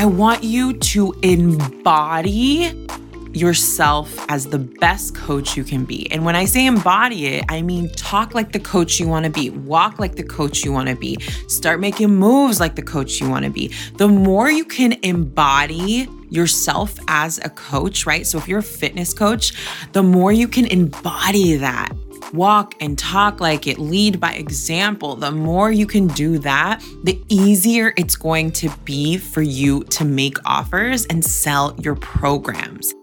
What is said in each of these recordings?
I want you to embody yourself as the best coach you can be. And when I say embody it, I mean talk like the coach you want to be, walk like the coach you want to be, start making moves like the coach you want to be. The more you can embody yourself as a coach, right? So if you're a fitness coach, the more you can embody that walk and talk like it, lead by example, the more you can do that, the easier it's going to be for you to make offers and sell your programs.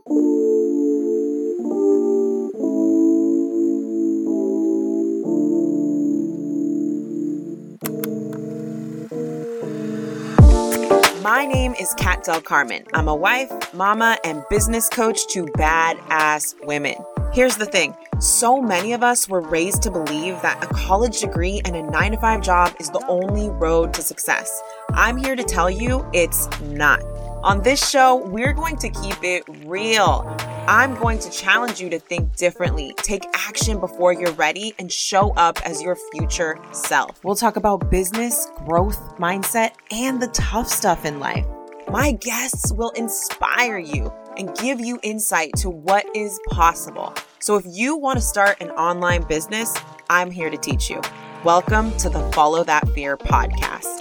My name is Cat Del Carmen. I'm a wife, mama, and business coach to badass women. Here's the thing so many of us were raised to believe that a college degree and a nine to five job is the only road to success. I'm here to tell you it's not. On this show, we're going to keep it real. I'm going to challenge you to think differently, take action before you're ready, and show up as your future self. We'll talk about business, growth, mindset, and the tough stuff in life. My guests will inspire you and give you insight to what is possible. So if you want to start an online business, I'm here to teach you. Welcome to the Follow That Fear podcast.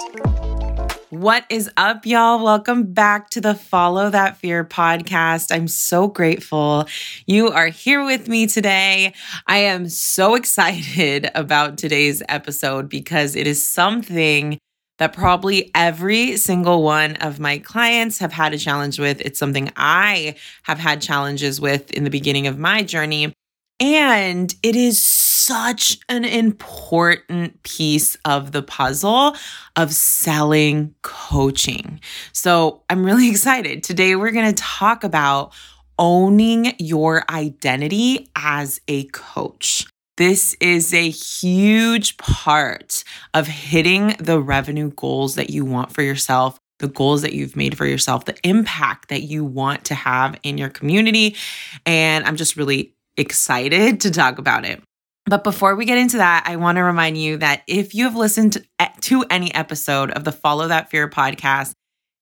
What is up, y'all? Welcome back to the Follow That Fear podcast. I'm so grateful you are here with me today. I am so excited about today's episode because it is something that probably every single one of my clients have had a challenge with. It's something I have had challenges with in the beginning of my journey. And it is such an important piece of the puzzle of selling coaching. So I'm really excited. Today, we're going to talk about owning your identity as a coach. This is a huge part of hitting the revenue goals that you want for yourself, the goals that you've made for yourself, the impact that you want to have in your community. And I'm just really excited to talk about it. But before we get into that, I want to remind you that if you have listened to any episode of the Follow That Fear podcast,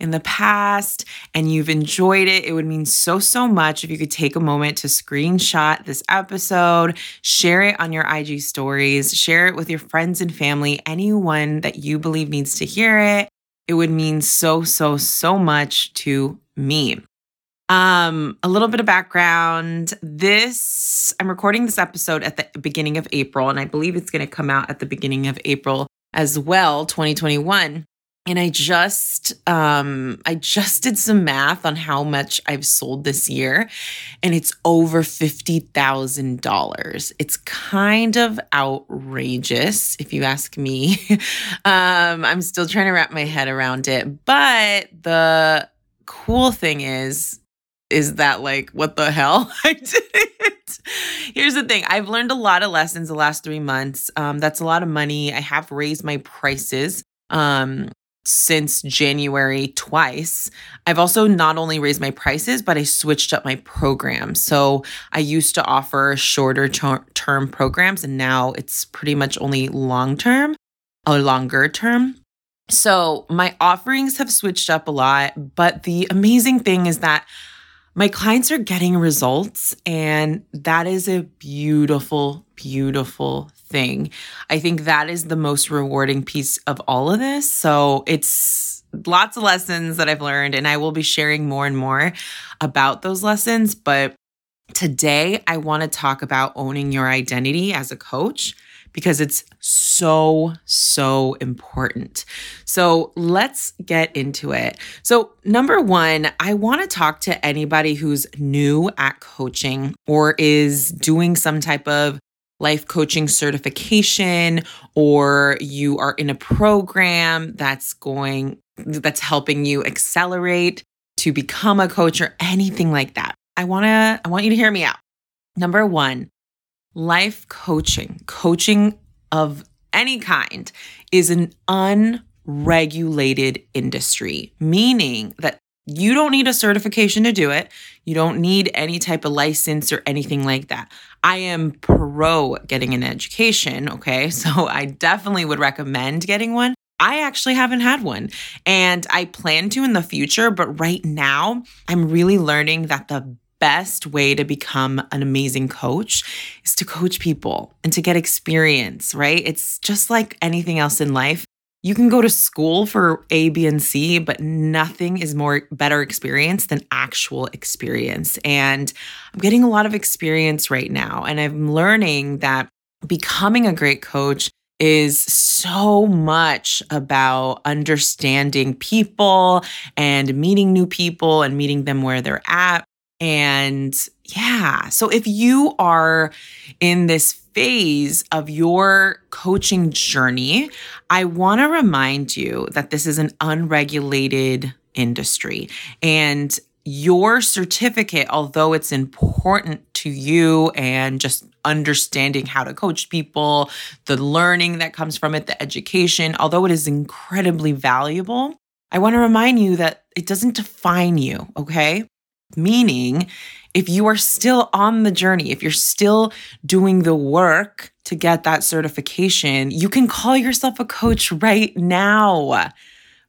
in the past and you've enjoyed it, it would mean so, so much if you could take a moment to screenshot this episode, share it on your IG stories, share it with your friends and family, anyone that you believe needs to hear it. It would mean so, so, so much to me. Um, a little bit of background. This, I'm recording this episode at the beginning of April, and I believe it's going to come out at the beginning of April as well, 2021 and I just um I just did some math on how much I've sold this year and it's over $50,000. It's kind of outrageous if you ask me. um I'm still trying to wrap my head around it, but the cool thing is is that like what the hell I did it. Here's the thing. I've learned a lot of lessons the last 3 months. Um that's a lot of money. I have raised my prices um since January twice. I've also not only raised my prices, but I switched up my programs. So I used to offer shorter term programs, and now it's pretty much only long term or longer term. So my offerings have switched up a lot, but the amazing thing is that my clients are getting results, and that is a beautiful, beautiful thing. I think that is the most rewarding piece of all of this. So it's lots of lessons that I've learned, and I will be sharing more and more about those lessons. But today, I want to talk about owning your identity as a coach because it's so, so important. So let's get into it. So, number one, I want to talk to anybody who's new at coaching or is doing some type of life coaching certification or you are in a program that's going that's helping you accelerate to become a coach or anything like that. I want to I want you to hear me out. Number 1, life coaching, coaching of any kind, is an unregulated industry, meaning that you don't need a certification to do it. You don't need any type of license or anything like that. I am pro getting an education, okay? So I definitely would recommend getting one, I actually haven't had one and I plan to in the future. But right now, I'm really learning that the best way to become an amazing coach is to coach people and to get experience, right? It's just like anything else in life. You can go to school for A, B, and C, but nothing is more better experience than actual experience. And I'm getting a lot of experience right now. And I'm learning that becoming a great coach is so much about understanding people and meeting new people and meeting them where they're at. And yeah, so if you are in this phase of your coaching journey, I want to remind you that this is an unregulated industry. And your certificate, although it's important to you and just understanding how to coach people, the learning that comes from it, the education, although it is incredibly valuable, I want to remind you that it doesn't define you, okay? Meaning, if you are still on the journey, if you're still doing the work to get that certification, you can call yourself a coach right now.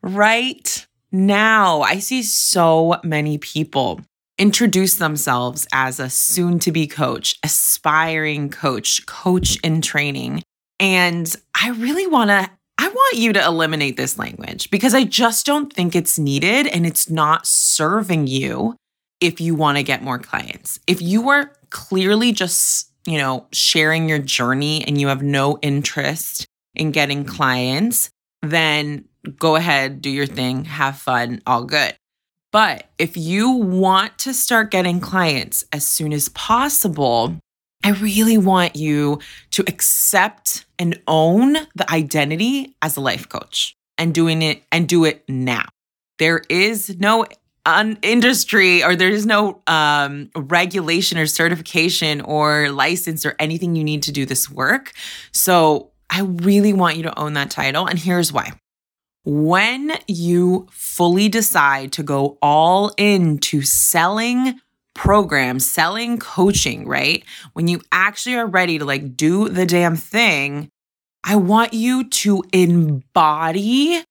Right now. I see so many people introduce themselves as a soon to be coach, aspiring coach, coach in training. And I really want to I want you to eliminate this language because I just don't think it's needed and it's not serving you if you want to get more clients. If you are clearly just, you know, sharing your journey and you have no interest in getting clients, then go ahead, do your thing, have fun, all good. But if you want to start getting clients as soon as possible, I really want you to accept and own the identity as a life coach and doing it and do it now. There is no un- industry or there is no um, regulation or certification or license or anything you need to do this work. So I really want you to own that title. And here's why. When you fully decide to go all into selling programs, selling coaching, right? When you actually are ready to like do the damn thing, I want you to embody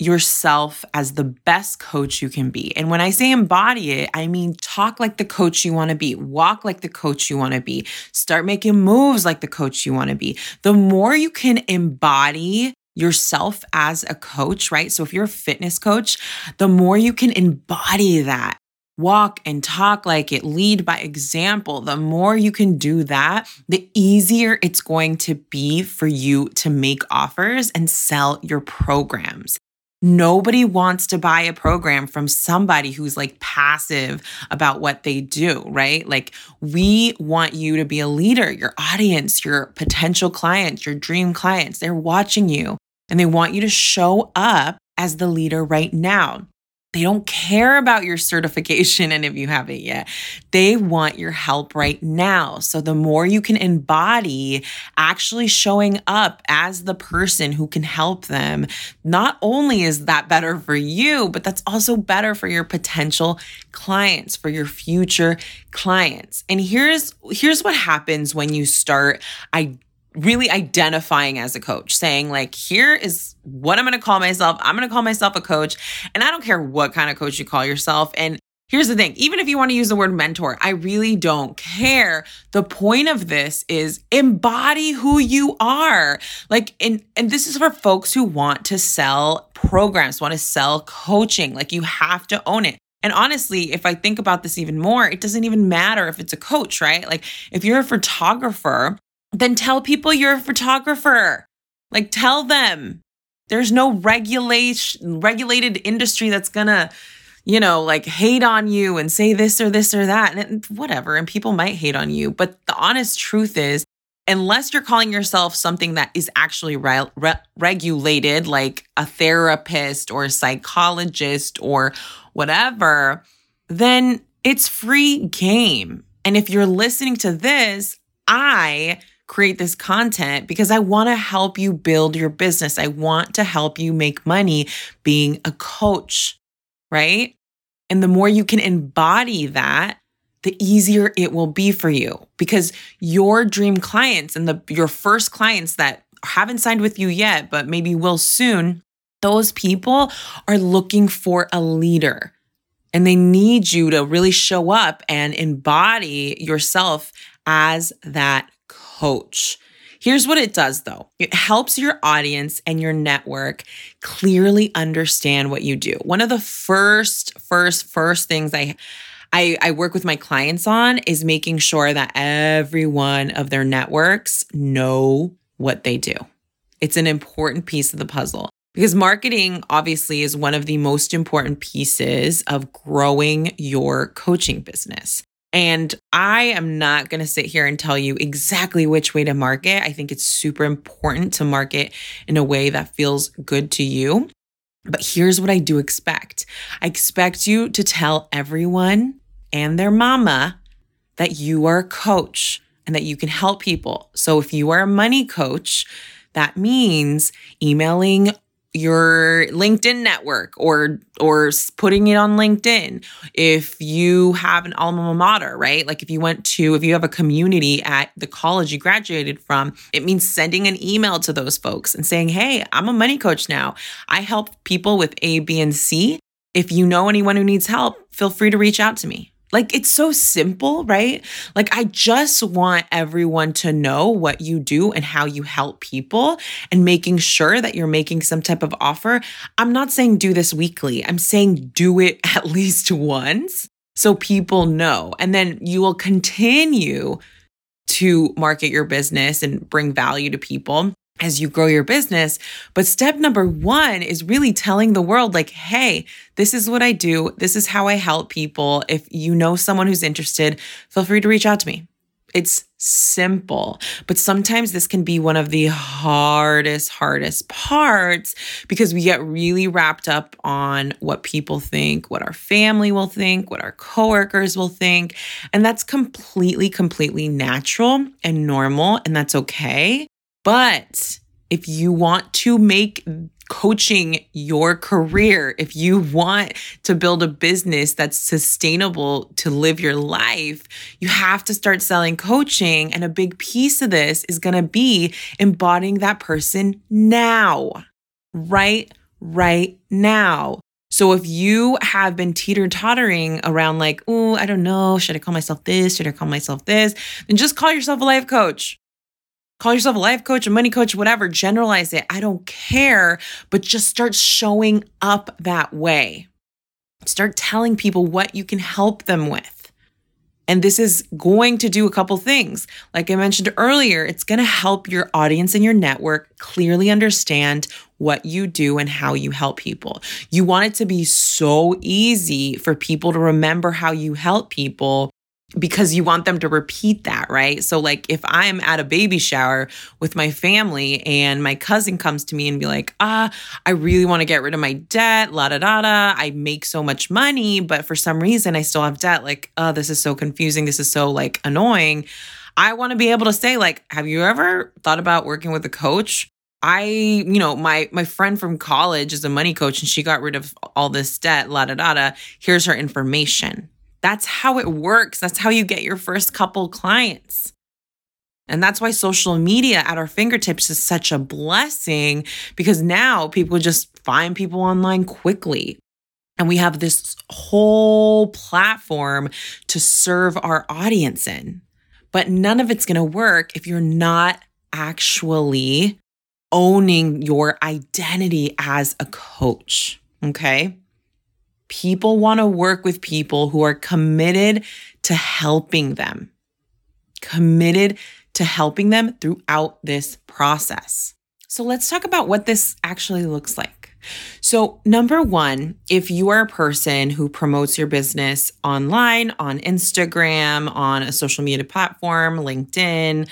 yourself as the best coach you can be. And when I say embody it, I mean talk like the coach you want to be, walk like the coach you want to be, start making moves like the coach you want to be. The more you can embody yourself as a coach, right? So if you're a fitness coach, the more you can embody that, walk and talk like it, lead by example, the more you can do that, the easier it's going to be for you to make offers and sell your programs. Nobody wants to buy a program from somebody who's like passive about what they do, right? Like, we want you to be a leader. Your audience, your potential clients, your dream clients, they're watching you and they want you to show up as the leader right now. They don't care about your certification and if you have it yet. They want your help right now. So the more you can embody actually showing up as the person who can help them, not only is that better for you, but that's also better for your potential clients, for your future clients. And here's here's what happens when you start I really identifying as a coach, saying, like, here is what I'm going to call myself. I'm going to call myself a coach. And I don't care what kind of coach you call yourself. And here's the thing even if you want to use the word mentor, I really don't care. The point of this is embody who you are. Like, and, and this is for folks who want to sell programs, want to sell coaching. Like, you have to own it. And honestly, if I think about this even more, it doesn't even matter if it's a coach, right? Like, if you're a photographer, then tell people you're a photographer. Like tell them. There's no regulation regulated industry that's gonna, you know, like hate on you and say this or this or that and it, whatever. And people might hate on you, but the honest truth is, unless you're calling yourself something that is actually re- re- regulated, like a therapist or a psychologist or whatever, then it's free game. And if you're listening to this, I create this content because I want to help you build your business. I want to help you make money being a coach, right? And the more you can embody that, the easier it will be for you because your dream clients and the your first clients that haven't signed with you yet but maybe will soon Those people are looking for a leader and they need you to really show up and embody yourself as that coach. Here's what it does though it helps your audience and your network clearly understand what you do. One of the first, first, first things I I, I work with my clients on is making sure that every one of their networks know what they do. It's an important piece of the puzzle because marketing obviously is one of the most important pieces of growing your coaching business. And I am not going to sit here and tell you exactly which way to market. I think it's super important to market in a way that feels good to you. But here's what I do expect I expect you to tell everyone and their mama that you are a coach and that you can help people. So if you are a money coach, that means emailing your LinkedIn network or or putting it on LinkedIn. If you have an alma mater, right? Like if you went to if you have a community at the college you graduated from, it means sending an email to those folks and saying, "Hey, I'm a money coach now. I help people with A, B, and C. If you know anyone who needs help, feel free to reach out to me." Like it's so simple, right? Like I just want everyone to know what you do and how you help people and making sure that you're making some type of offer. I'm not saying do this weekly. I'm saying do it at least once so people know. And then you will continue to market your business and bring value to people as you grow your business. But step number one is really telling the world, like, hey, this is what I do. This is how I help people. If you know someone who's interested, feel free to reach out to me. It's simple, but sometimes this can be one of the hardest, hardest parts because we get really wrapped up on what people think, what our family will think, what our coworkers will think. And that's completely, completely natural and normal, and that's okay. But if you want to make coaching your career, if you want to build a business that's sustainable to live your life, you have to start selling coaching. And a big piece of this is going to be embodying that person now, right? Right now. So if you have been teeter tottering around like, oh, I don't know, should I call myself this? Should I call myself this? Then just call yourself a life coach call yourself a life coach, a money coach, whatever, generalize it. I don't care, but just start showing up that way. Start telling people what you can help them with. And this is going to do a couple things. Like I mentioned earlier, it's going to help your audience and your network clearly understand what you do and how you help people. You want it to be so easy for people to remember how you help people because you want them to repeat that, right? So like if I'm at a baby shower with my family and my cousin comes to me and be like, "Ah, I really want to get rid of my debt, la da da da. I make so much money, but for some reason I still have debt. Like, oh, this is so confusing. This is so like annoying." I want to be able to say like, "Have you ever thought about working with a coach?" I, you know, my my friend from college is a money coach and she got rid of all this debt, la da da da. Here's her information that's how it works. That's how you get your first couple clients. And that's why social media at our fingertips is such a blessing because now people just find people online quickly. And we have this whole platform to serve our audience in. But none of it's going to work if you're not actually owning your identity as a coach. Okay. People want to work with people who are committed to helping them, committed to helping them throughout this process. So let's talk about what this actually looks like. So, number one, if you are a person who promotes your business online, on Instagram, on a social media platform, LinkedIn,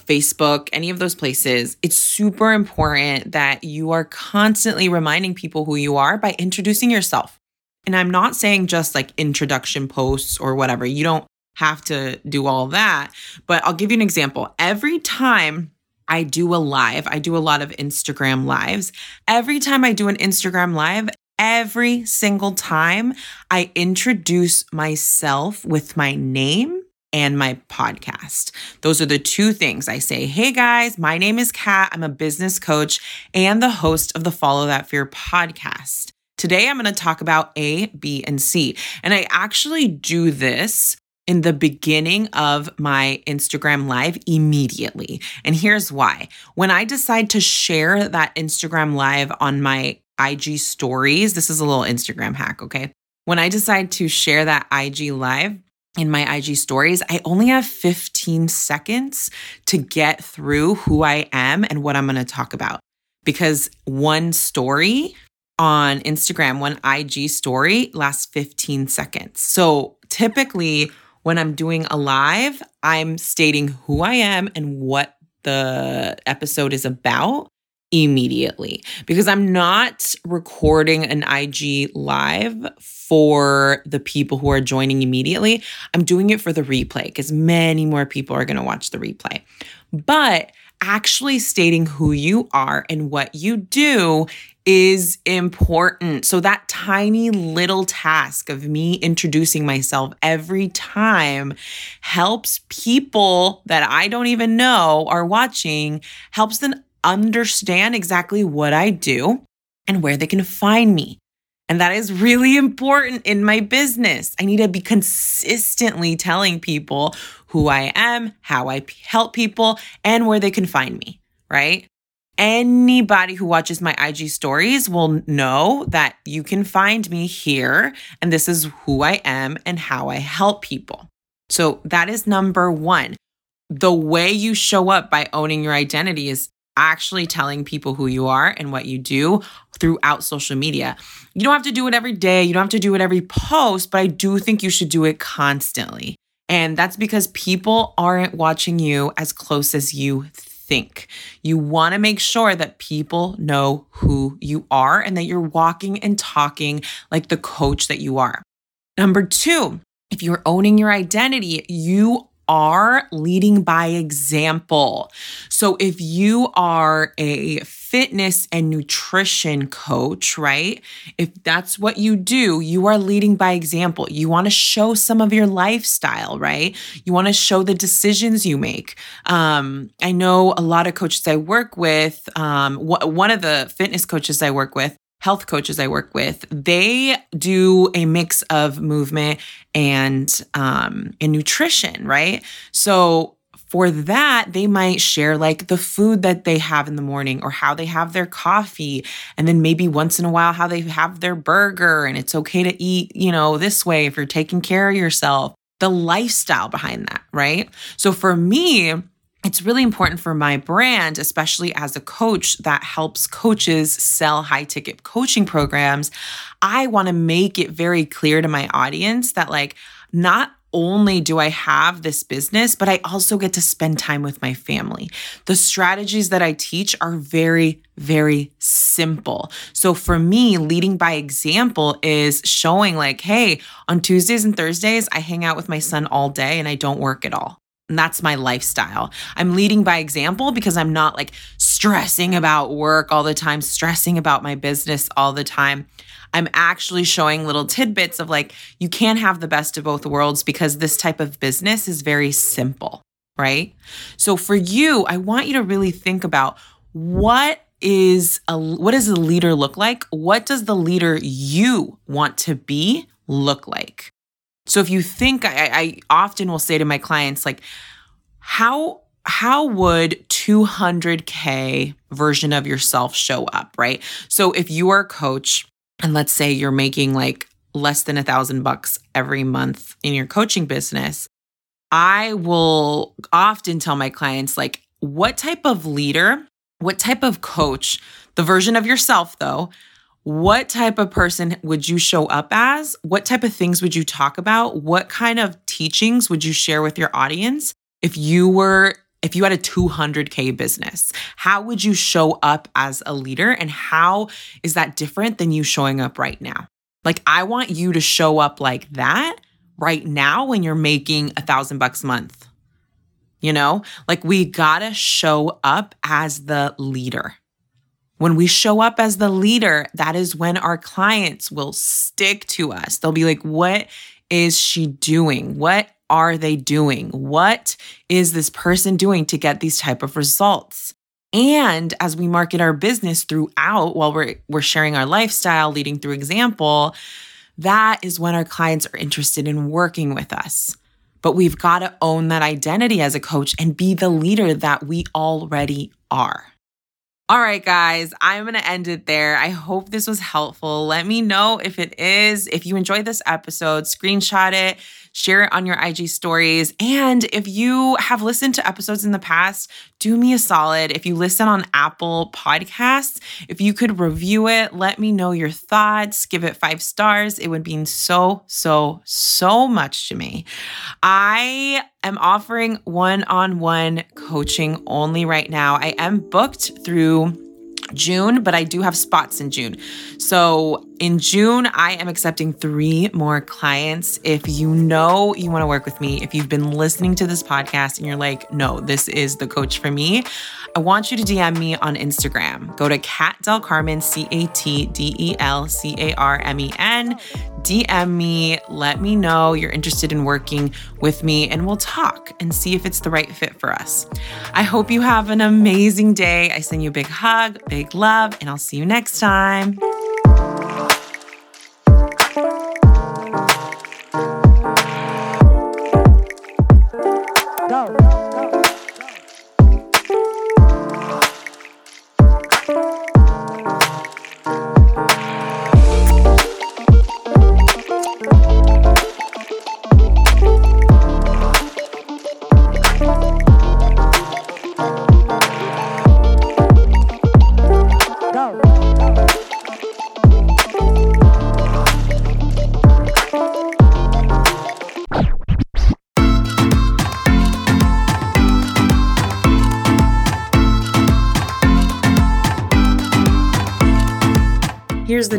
Facebook, any of those places, it's super important that you are constantly reminding people who you are by introducing yourself. And I'm not saying just like introduction posts or whatever. You don't have to do all that. But I'll give you an example. Every time I do a live, I do a lot of Instagram lives. Every time I do an Instagram live, every single time I introduce myself with my name and my podcast. Those are the two things I say. Hey guys, my name is Cat. I'm a business coach and the host of the Follow That Fear podcast. Today, I'm going to talk about A, B, and C. And I actually do this in the beginning of my Instagram live immediately. And here's why. When I decide to share that Instagram live on my IG stories, this is a little Instagram hack, okay? When I decide to share that IG live, in my IG stories, I only have 15 seconds to get through who I am and what I'm going to talk about. Because one story on Instagram, one IG story lasts 15 seconds. So typically, when I'm doing a live, I'm stating who I am and what the episode is about immediately because I'm not recording an IG live for the people who are joining immediately. I'm doing it for the replay because many more people are going to watch the replay. But actually stating who you are and what you do is important. So, that tiny little task of me introducing myself every time helps people that I don't even know are watching, helps them understand exactly what I do and where they can find me. And that is really important in my business. I need to be consistently telling people who I am, how I help people, and where they can find me, right? Anybody who watches my IG stories will know that you can find me here, and this is who I am and how I help people. So that is number one. The way you show up by owning your identity is actually telling people who you are and what you do throughout social media. You don't have to do it every day, you don't have to do it every post, but I do think you should do it constantly. And that's because people aren't watching you as close as you think. You want to make sure that people know who you are and that you're walking and talking like the coach that you are. Number two, if you're owning your identity, you are leading by example. So if you are a fitness and nutrition coach, right? If that's what you do, you are leading by example. You want to show some of your lifestyle, right? You want to show the decisions you make. Um, I know a lot of coaches I work with, um, wh- one of the fitness coaches I work with, health coaches I work with, they do a mix of movement and um, and nutrition, right? So for that, they might share like the food that they have in the morning or how they have their coffee. And then maybe once in a while, how they have their burger. And it's okay to eat, you know, this way if you're taking care of yourself. The lifestyle behind that, right? So for me, it's really important for my brand, especially as a coach that helps coaches sell high ticket coaching programs. I want to make it very clear to my audience that, like, not only do I have this business, but I also get to spend time with my family. The strategies that I teach are very, very simple. So for me, leading by example is showing, like, hey, on Tuesdays and Thursdays, I hang out with my son all day and I don't work at all. And that's my lifestyle. I'm leading by example because I'm not like stressing about work all the time, stressing about my business all the time. I'm actually showing little tidbits of like, you can't have the best of both worlds because this type of business is very simple, right? So for you, I want you to really think about what is a what does a leader look like? What does the leader you want to be look like? So if you think, I, I often will say to my clients, like, how how would 200k version of yourself show up, right? So if you are a coach and let's say you're making like less than a thousand bucks every month in your coaching business, I will often tell my clients like what type of leader, what type of coach, the version of yourself though, what type of person would you show up as? What type of things would you talk about? What kind of teachings would you share with your audience if you were if you had a 200k business? How would you show up as a leader and how is that different than you showing up right now? Like I want you to show up like that right now when you're making a thousand bucks a month. You know, like we gotta show up as the leader. When we show up as the leader, that is when our clients will stick to us. They'll be like, what is she doing? What are they doing? What is this person doing to get these type of results? And as we market our business throughout while we're we're sharing our lifestyle, leading through example, that is when our clients are interested in working with us. But we've got to own that identity as a coach and be the leader that we already are. All right, guys, I'm going to end it there. I hope this was helpful. Let me know if it is. If you enjoyed this episode, screenshot it share it on your IG stories. And if you have listened to episodes in the past, do me a solid. If you listen on Apple Podcasts, if you could review it, let me know your thoughts, give it five stars. It would mean so, so, so much to me. I am offering one on one coaching only right now. I am booked through June, but I do have spots in June. So in June, I am accepting three more clients. If you know you want to work with me, if you've been listening to this podcast and you're like, no, this is the coach for me, I want you to DM me on Instagram. Go to Cat Del Carmen, C A T D E L C A R M E N. DM me, let me know you're interested in working with me, and we'll talk and see if it's the right fit for us. I hope you have an amazing day. I send you a big hug, big love, and I'll see you next time.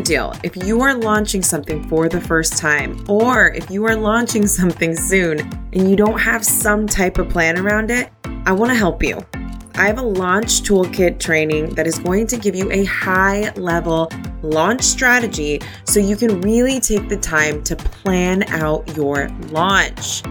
Deal if you are launching something for the first time, or if you are launching something soon and you don't have some type of plan around it, I want to help you. I have a launch toolkit training that is going to give you a high level launch strategy so you can really take the time to plan out your launch.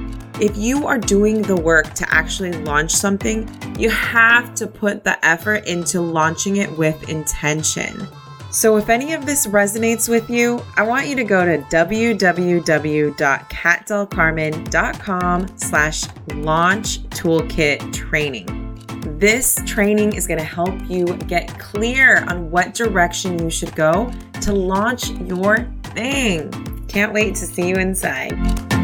If you are doing the work to actually launch something, you have to put the effort into launching it with intention. So if any of this resonates with you, I want you to go to www.catdelcarmen.com slash launch toolkit training. This training is going to help you get clear on what direction you should go to launch your thing. Can't wait to see you inside.